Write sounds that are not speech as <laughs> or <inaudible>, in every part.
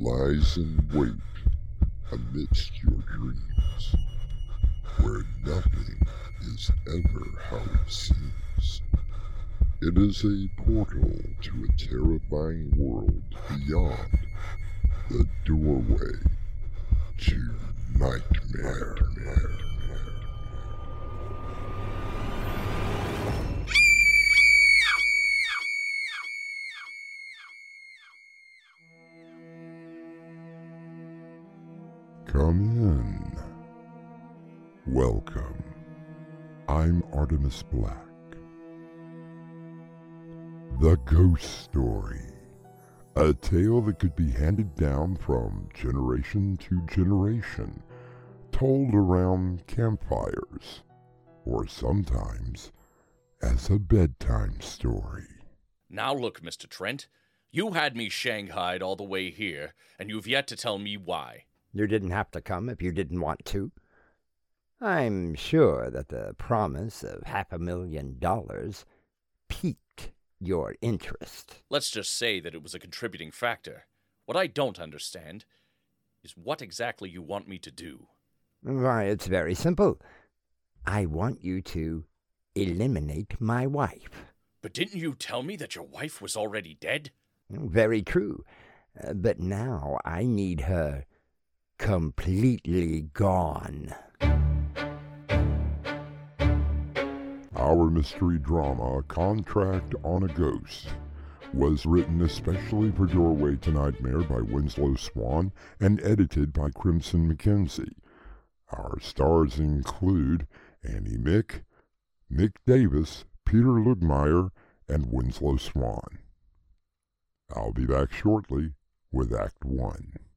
lies in wait amidst your dreams, where nothing is ever how it seems. It is a portal to a terrifying world beyond the doorway to nightmare. Come in. Welcome. I'm Artemis Black. The Ghost Story. A tale that could be handed down from generation to generation, told around campfires, or sometimes as a bedtime story. Now look, Mr. Trent, you had me shanghaied all the way here, and you've yet to tell me why. You didn't have to come if you didn't want to. I'm sure that the promise of half a million dollars piqued your interest. Let's just say that it was a contributing factor. What I don't understand is what exactly you want me to do. Why, it's very simple. I want you to eliminate my wife. But didn't you tell me that your wife was already dead? Very true. Uh, but now I need her completely gone. Our mystery drama, Contract on a Ghost, was written especially for Doorway to Nightmare by Winslow Swan and edited by Crimson McKenzie. Our stars include Annie Mick, Nick Davis, Peter Luigtmeier, and Winslow Swan. I'll be back shortly with Act 1.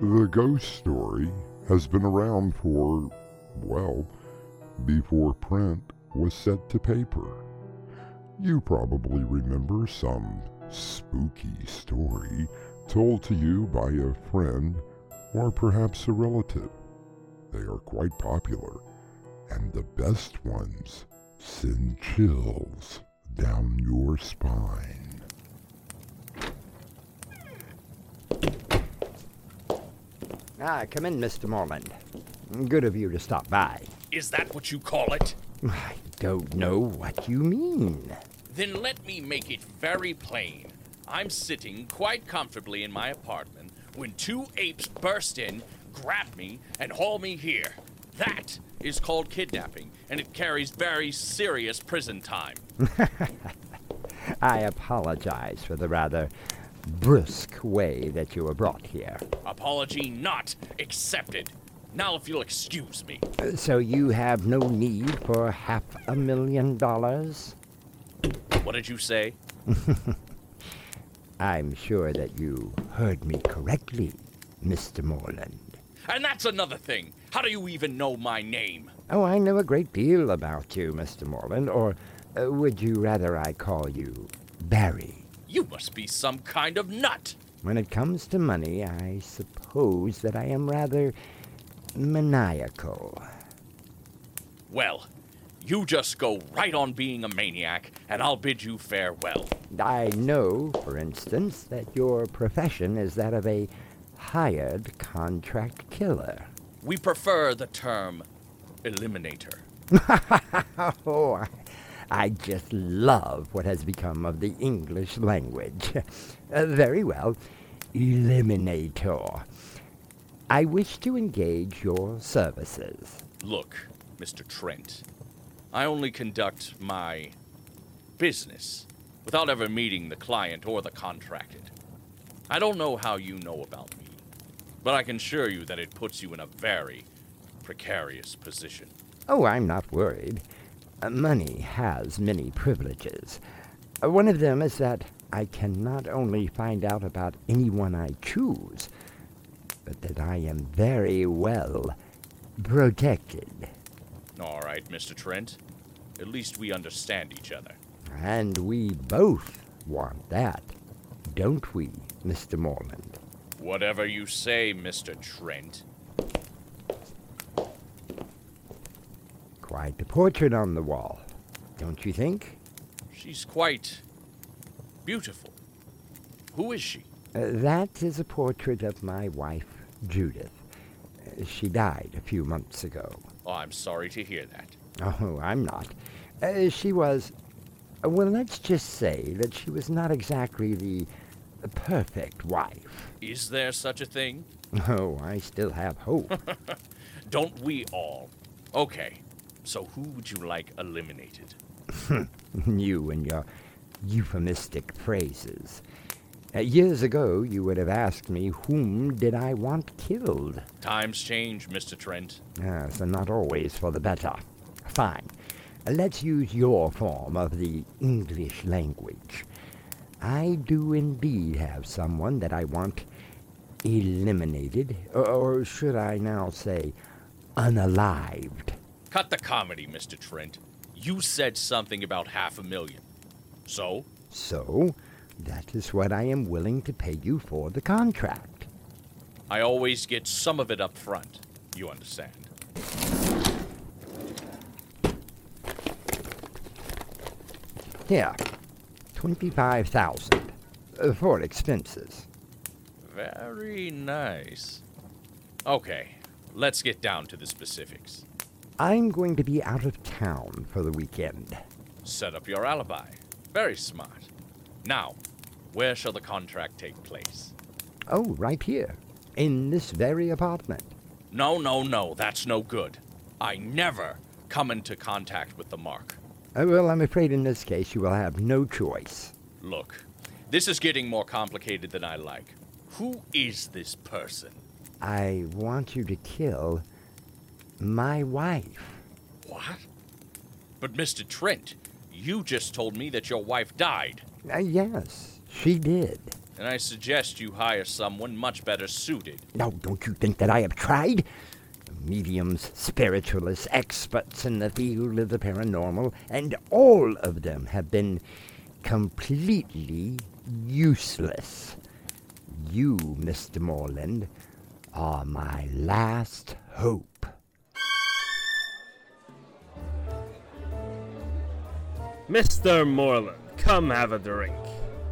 The ghost story has been around for, well, before print was set to paper. You probably remember some spooky story told to you by a friend or perhaps a relative. They are quite popular, and the best ones send chills down your spine. Ah, come in, Mr. Morland. Good of you to stop by. Is that what you call it? I don't know what you mean. Then let me make it very plain. I'm sitting quite comfortably in my apartment when two apes burst in, grab me, and haul me here. That is called kidnapping, and it carries very serious prison time. <laughs> I apologize for the rather brusque way that you were brought here. Apology not accepted. Now, if you'll excuse me. So you have no need for half a million dollars? What did you say? <laughs> I'm sure that you heard me correctly, Mr. Morland. And that's another thing. How do you even know my name? Oh, I know a great deal about you, Mr. Morland, or uh, would you rather I call you Barry? You must be some kind of nut. When it comes to money, I suppose that I am rather maniacal. Well, you just go right on being a maniac, and I'll bid you farewell. I know, for instance, that your profession is that of a hired contract killer. We prefer the term eliminator. <laughs> Oh, I, just love what has become of the English language. <laughs> Uh, very well. Eliminator. I wish to engage your services. Look, Mr. Trent, I only conduct my business without ever meeting the client or the contracted. I don't know how you know about me, but I can assure you that it puts you in a very precarious position. Oh, I'm not worried. Uh, money has many privileges. Uh, one of them is that I can not only find out about anyone I choose, but that I am very well protected. All right, Mr. Trent. At least we understand each other. And we both want that, don't we, Mr. Morland? Whatever you say, Mr. Trent. A portrait on the wall, don't you think? She's quite beautiful. Who is she? Uh, that is a portrait of my wife, Judith. Uh, she died a few months ago. Oh, I'm sorry to hear that. Oh, I'm not. Uh, she was. uh, Well, let's just say that she was not exactly the perfect wife. Is there such a thing? <laughs> Oh, I still have hope. <laughs> Don't we all? Okay, so who would you like eliminated? <laughs> you and your euphemistic phrases. Uh, years ago, you would have asked me whom did I want killed. Times change, Mr. Trent. Yes, and not always for the better. Fine. Uh, Let's use your form of the English language. I do indeed have someone that I want eliminated, or should I now say unalived. Cut the comedy, Mr. Trent. You said something about half a million. So? So, that is what I am willing to pay you for the contract. I always get some of it up front. You understand? Here, twenty-five thousand uh, for expenses. Very nice. Okay, let's get down to the specifics. I'm going to be out of town for the weekend. Set up your alibi. Very smart. Now, where shall the contract take place? Oh, right here, in this very apartment. No, no, no, that's no good. I never come into contact with the mark. Uh, well, I'm afraid in this case you will have no choice. Look, this is getting more complicated than I like. Who is this person? I want you to kill my wife. What? But Mr. Trent, you just told me that your wife died, Uh, yes, she did. and I suggest you hire someone much better suited. Now, don't you think that I have tried? Mediums, spiritualists, experts in the field of the paranormal, and all of them have been completely useless. You, Mr. Morland, are my last hope. Mr. Moreland, come have a drink.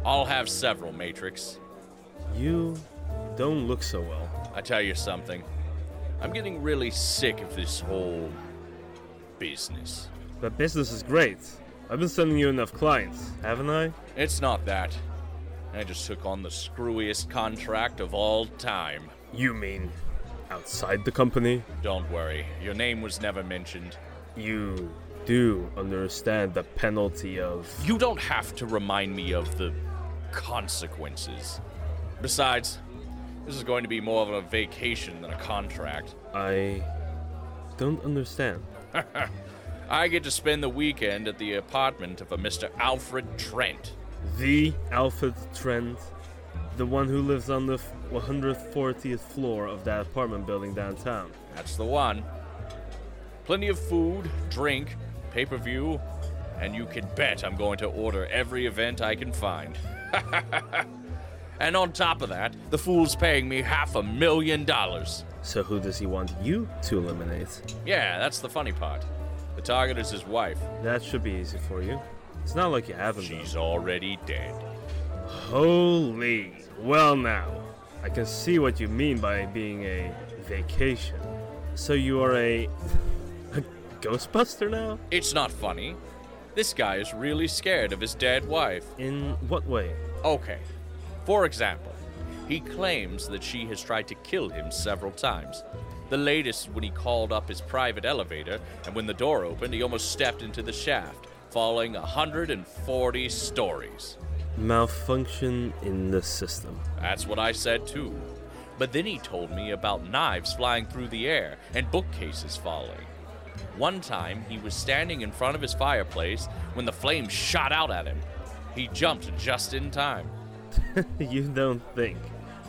I'll have several, Matrix. You don't look so well. I tell you something. I'm getting really sick of this whole business. But business is great. I've been sending you enough clients, haven't I? It's not that. I just took on the screwiest contract of all time. You mean outside the company? Don't worry, your name was never mentioned. You do understand the penalty of. You don't have to remind me of the consequences. Besides, this is going to be more of a vacation than a contract. I don't understand. <laughs> I get to spend the weekend at the apartment of a Mr. Alfred Trent. The Alfred Trent, the one who lives on the 140th floor of that apartment building downtown. That's the one. Plenty of food, drink, pay per view, and you can bet I'm going to order every event I can find. <laughs> and on top of that, the fool's paying me half a million dollars. So who does he want you to eliminate? Yeah, that's the funny part. The target is his wife. That should be easy for you. It's not like you haven't. She's already dead. Holy. Well, now, I can see what you mean by being a vacation. So you are a. Ghostbuster now? It's not funny. This guy is really scared of his dead wife. In what way? Okay. For example, he claims that she has tried to kill him several times. The latest when he called up his private elevator, and when the door opened, he almost stepped into the shaft, falling 140 stories. Malfunction in the system. That's what I said too. But then he told me about knives flying through the air and bookcases falling. One time, he was standing in front of his fireplace when the flames shot out at him. He jumped just in time. <laughs> you don't think.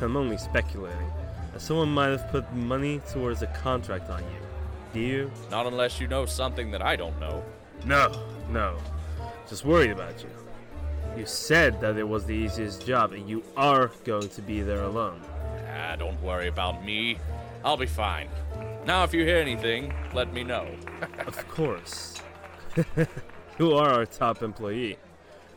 I'm only speculating. That someone might have put money towards a contract on you. Do you? Not unless you know something that I don't know. No, no. Just worried about you. You said that it was the easiest job and you are going to be there alone. Ah, don't worry about me. I'll be fine. Now, if you hear anything, let me know. <laughs> Of course. <laughs> you are our top employee.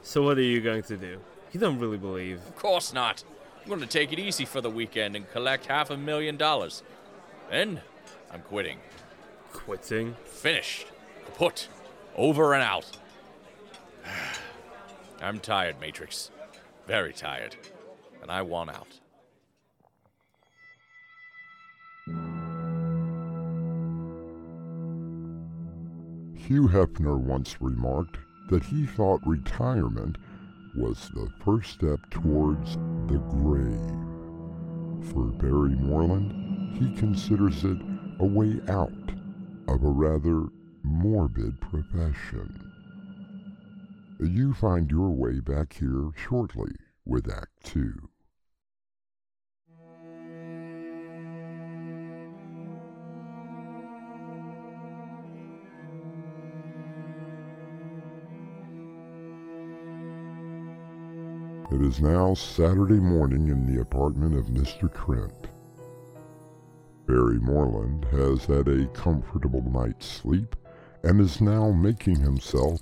So what are you going to do? You don't really believe. Of course not. I'm going to take it easy for the weekend and collect half a million dollars. Then, I'm quitting. Quitting? Finished. Kaput. Over and out. <sighs> I'm tired, Matrix. Very tired. And I want out. Hugh Hefner once remarked that he thought retirement was the first step towards the grave. For Barry Moreland, he considers it a way out of a rather morbid profession. You find your way back here shortly with Act Two. It is now Saturday morning in the apartment of Mr. Trent. Barry Moreland has had a comfortable night's sleep and is now making himself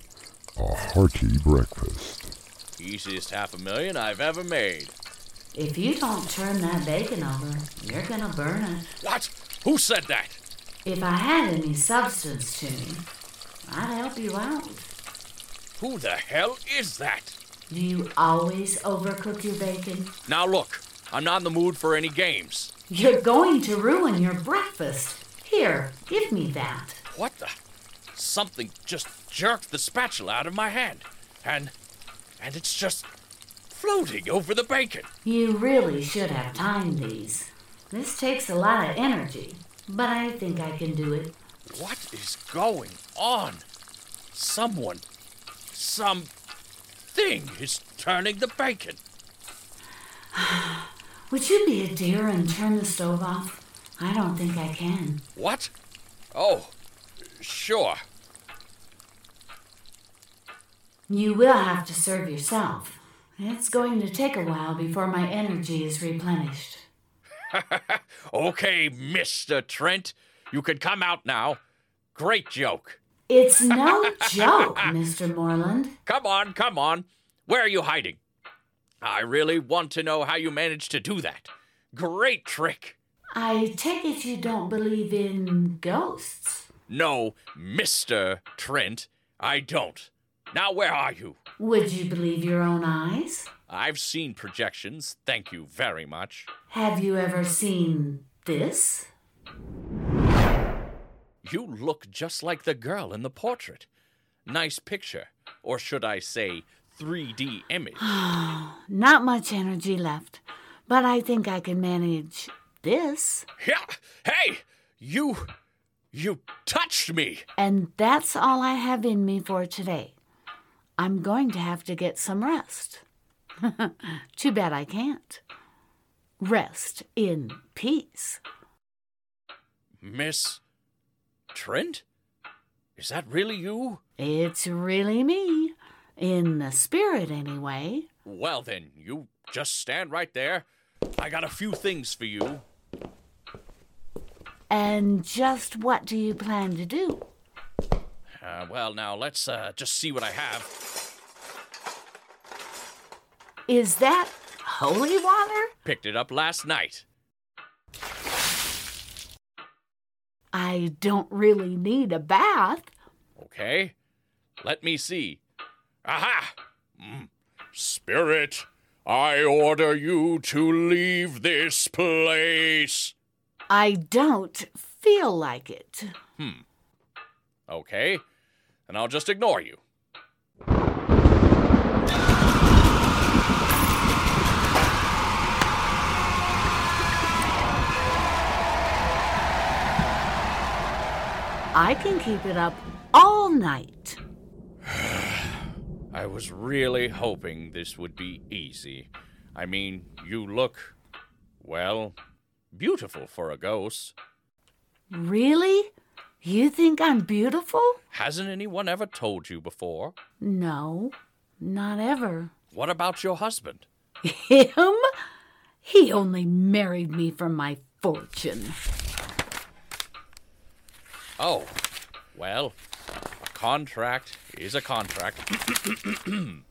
a hearty breakfast. Easiest half a million I've ever made. If you don't turn that bacon over, you're gonna burn it. What? Who said that? If I had any substance to me, I'd help you out. Who the hell is that? Do you always overcook your bacon? Now look, I'm not in the mood for any games. You're going to ruin your breakfast. Here, give me that. What the? Something just jerked the spatula out of my hand. And. and it's just floating over the bacon. You really should have timed these. This takes a lot of energy, but I think I can do it. What is going on? Someone. some thing is turning the bacon. <sighs> Would you be a dear and turn the stove off? I don't think I can. What? Oh, sure. You will have to serve yourself. It's going to take a while before my energy is replenished. <laughs> okay, Mr. Trent. You can come out now. Great joke. It's no joke, Mr. Moreland. Come on, come on. Where are you hiding? I really want to know how you managed to do that. Great trick. I take it you don't believe in ghosts. No, Mr. Trent, I don't. Now, where are you? Would you believe your own eyes? I've seen projections, thank you very much. Have you ever seen this? You look just like the girl in the portrait. Nice picture. Or should I say, 3D image. <sighs> Not much energy left, but I think I can manage this. Yeah. Hey, you. You touched me. And that's all I have in me for today. I'm going to have to get some rest. <laughs> Too bad I can't. Rest in peace. Miss Trent? Is that really you? It's really me. In the spirit, anyway. Well, then, you just stand right there. I got a few things for you. And just what do you plan to do? Uh, well, now, let's uh, just see what I have. Is that holy water? Picked it up last night. I don't really need a bath. Okay. Let me see. Aha! Mm. Spirit, I order you to leave this place. I don't feel like it. Hmm. Okay. Then I'll just ignore you. I can keep it up all night. <sighs> I was really hoping this would be easy. I mean, you look, well, beautiful for a ghost. Really? You think I'm beautiful? Hasn't anyone ever told you before? No, not ever. What about your husband? Him? He only married me for my fortune. Oh, well, a contract is a contract. <clears throat>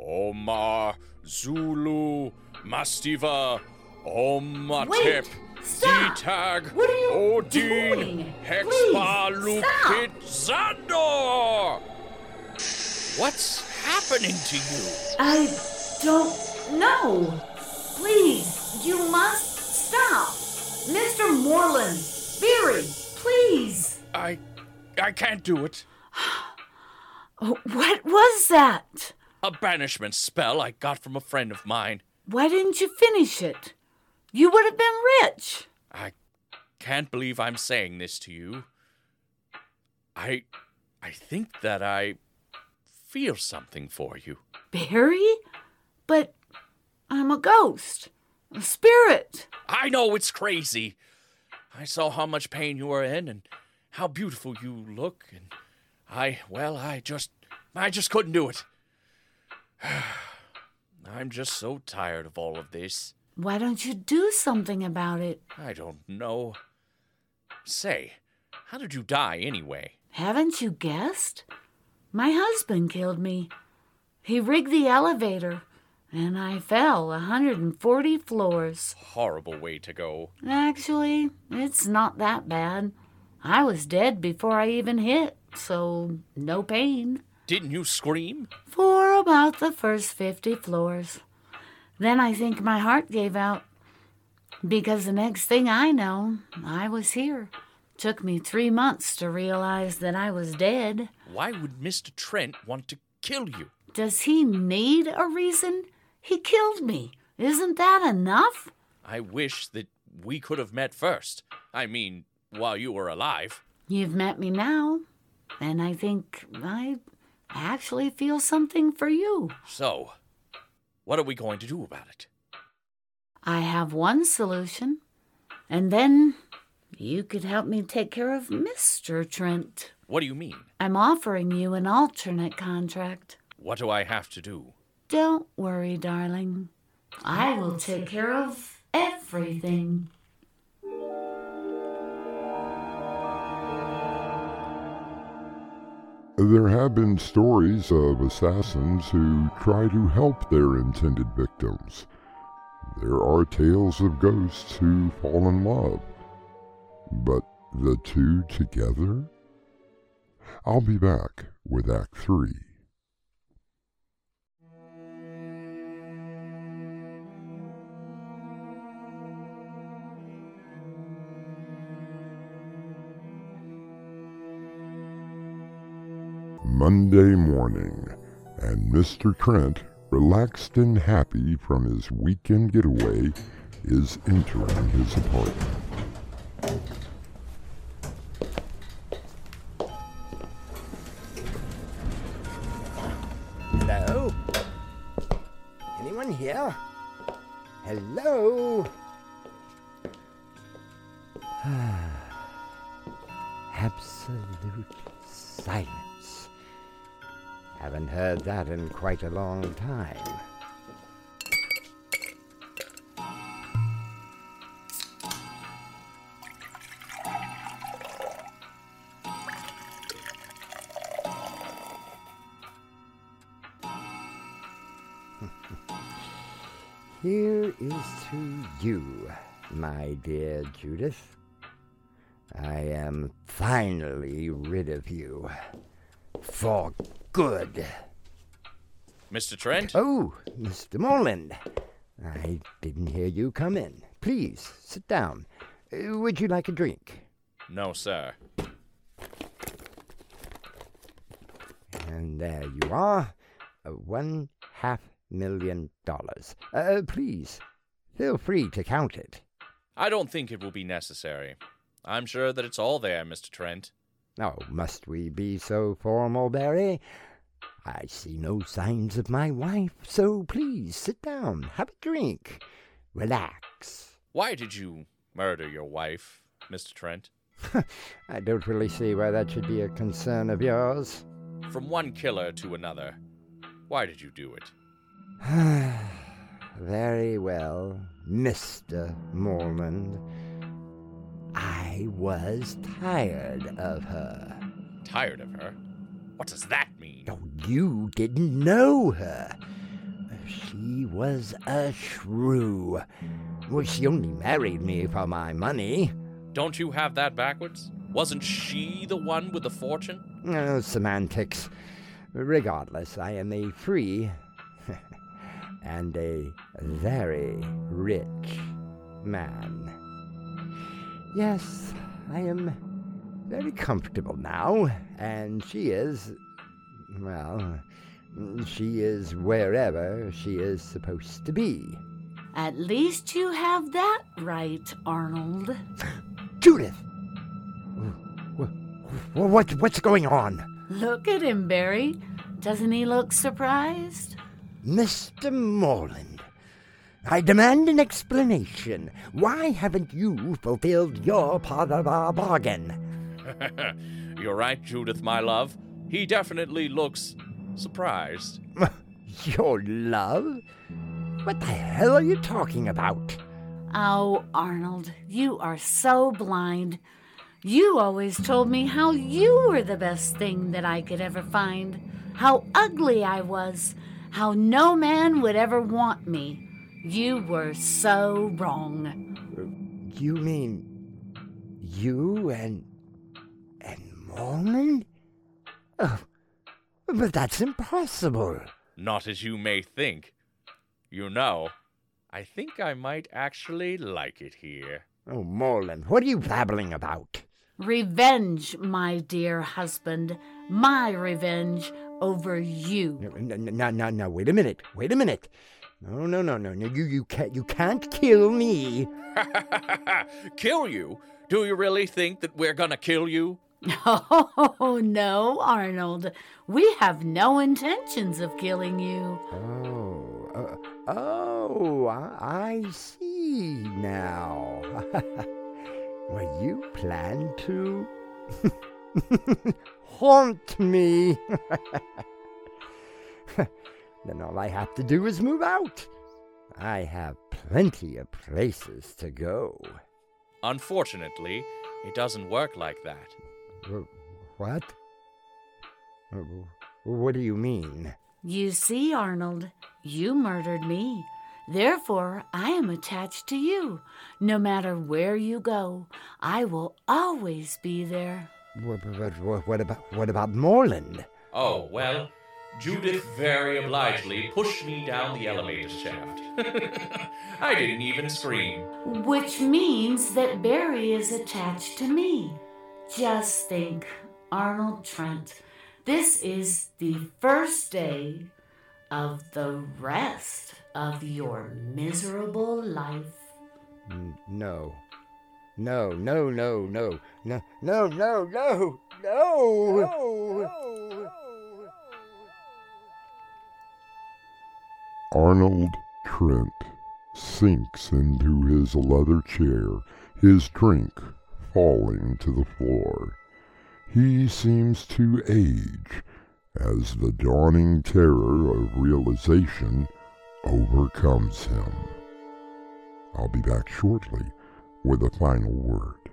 Omar, Zulu, Mastiva, Omatip, Stop! Z-Tag, What are you Odin? Hexpa, Lupit, Zandor! What's happening to you? I don't know. Please, you must stop. Mr. Moreland, Beery, please. I, I can't do it. <gasps> What was that? A banishment spell I got from a friend of mine. Why didn't you finish it? You would have been rich. I can't believe I'm saying this to you. I I think that I feel something for you. Barry? But I'm a ghost, a spirit. I know it's crazy. I saw how much pain you were in and how beautiful you look and I well, I just I just couldn't do it. <sighs> I'm just so tired of all of this. Why don't you do something about it? I don't know. Say, how did you die anyway? Haven't you guessed? My husband killed me. He rigged the elevator, and I fell a 140 floors. Horrible way to go. Actually, it's not that bad. I was dead before I even hit, so no pain. Didn't you scream? For about the first 50 floors. Then I think my heart gave out. Because the next thing I know, I was here. Took me three months to realize that I was dead. Why would Mr. Trent want to kill you? Does he need a reason? He killed me. Isn't that enough? I wish that we could have met first. I mean, while you were alive. You've met me now, and I think I actually feel something for you. So, what are we going to do about it? I have one solution, and then you could help me take care of Mr. Trent. What do you mean? I'm offering you an alternate contract. What do I have to do? Don't worry, darling. I will take care of everything. There have been stories of assassins who try to help their intended victims. There are tales of ghosts who fall in love. But the two together? I'll be back with Act 3. Monday morning, and Mr. Trent, relaxed and happy from his weekend getaway, is entering his apartment. Quite a long time. <laughs> Here is to you, my dear Judith. I am finally rid of you. For good. Mr. Trent? Oh, Mr. Morland. I didn't hear you come in. Please, sit down. Uh, would you like a drink? No, sir. And there you are. Uh, one half million dollars. Uh, please, feel free to count it. I don't think it will be necessary. I'm sure that it's all there, Mr. Trent. Oh, must we be so formal, Barry? I see no signs of my wife, so please sit down, have a drink, relax. Why did you murder your wife, Mr. Trent? <laughs> I don't really see why that should be a concern of yours. From one killer to another. Why did you do it? <sighs> Very well, Mr. Morland. I was tired of her. Tired of her? What does that mean? Oh, you didn't know her. She was a shrew. Well, she only married me for my money. Don't you have that backwards? Wasn't she the one with the fortune? Oh, semantics. Regardless, I am a free <laughs> and a very rich man. Yes, I am very comfortable now, and she is, well, she is wherever she is supposed to be. At least you have that right, Arnold. <laughs> Judith! What, what's going on? Look at him, Barry. Doesn't he look surprised? Mr. Morland, I demand an explanation. Why haven't you fulfilled your part of our bargain? <laughs> You're right, Judith, my love. He definitely looks surprised. <laughs> Your love? What the hell are you talking about? Oh, Arnold, you are so blind. You always told me how you were the best thing that I could ever find, how ugly I was, how no man would ever want me. You were so wrong. You mean you and and Morland? Oh, but that's impossible. Not as you may think. You know, I think I might actually like it here. Oh, Morland, what are you babbling about? Revenge, my dear husband. My revenge over you. No, no, no, no, wait a minute. Wait a minute. No, no, no, no, no. You, you can't, you can't kill me. <laughs> kill you? Do you really think that we're gonna kill you? <laughs> Oh, no, Arnold. We have no intentions of killing you. Oh, uh, oh, I, I see now. <laughs> well, you plan to <laughs> haunt me. then all I have to do is move out. I have plenty of places to go. Unfortunately, it doesn't work like that. What? What do you mean? You see, Arnold, you murdered me. Therefore, I am attached to you. No matter where you go, I will always be there. What, what, what about what about Morland? Oh well, Judith very obligingly pushed me down the elevator shaft. <laughs> I didn't even scream. Which means that Barry is attached to me. Just think, Arnold Trent, this is the first day of the rest of your miserable life. No. No, no, no, no, no, no, no, no, no, no. Arnold Trent sinks into his leather chair, his drink falling to the floor. He seems to age as the dawning terror of realization overcomes him. I'll be back shortly with a final word.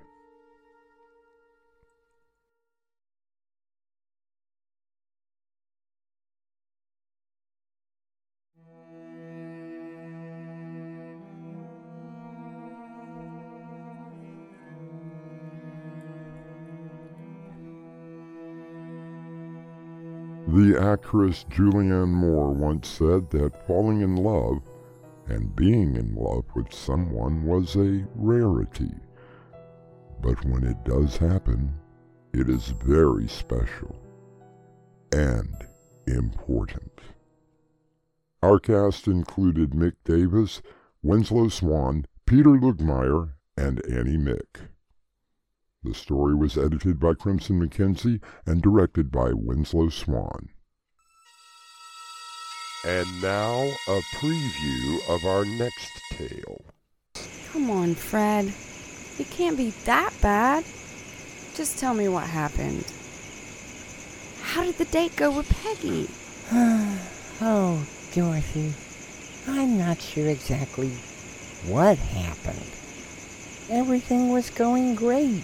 The actress Julianne Moore once said that falling in love and being in love with someone was a rarity. But when it does happen, it is very special and important. Our cast included Mick Davis, Winslow Swan, Peter Luigtmeier, and Annie Mick. The story was edited by Crimson McKenzie and directed by Winslow Swan. And now, a preview of our next tale. Come on, Fred. It can't be that bad. Just tell me what happened. How did the date go with Peggy? <sighs> oh, Dorothy. I'm not sure exactly what happened. Everything was going great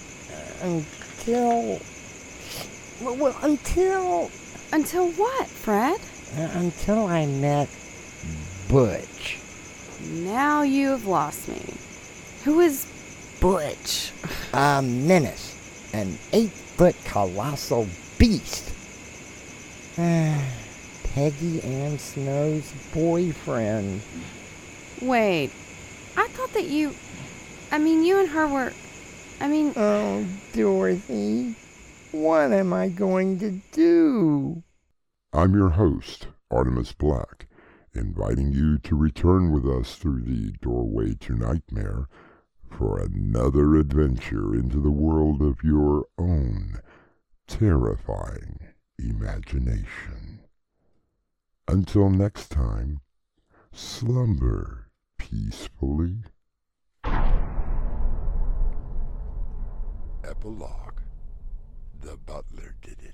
uh, until. Well, well, until. Until what, Fred? Uh, until I met Butch. Now you have lost me. Who is Butch? A menace. An eight foot colossal beast. Peggy Ann Snow's boyfriend. Wait, I thought that you. I mean, you and her were. I mean, Oh, Dorothy. What am I going to do? I'm your host, Artemis Black, inviting you to return with us through the doorway to nightmare for another adventure into the world of your own terrifying imagination. Until next time, slumber peacefully. Epilogue The Butler Did It.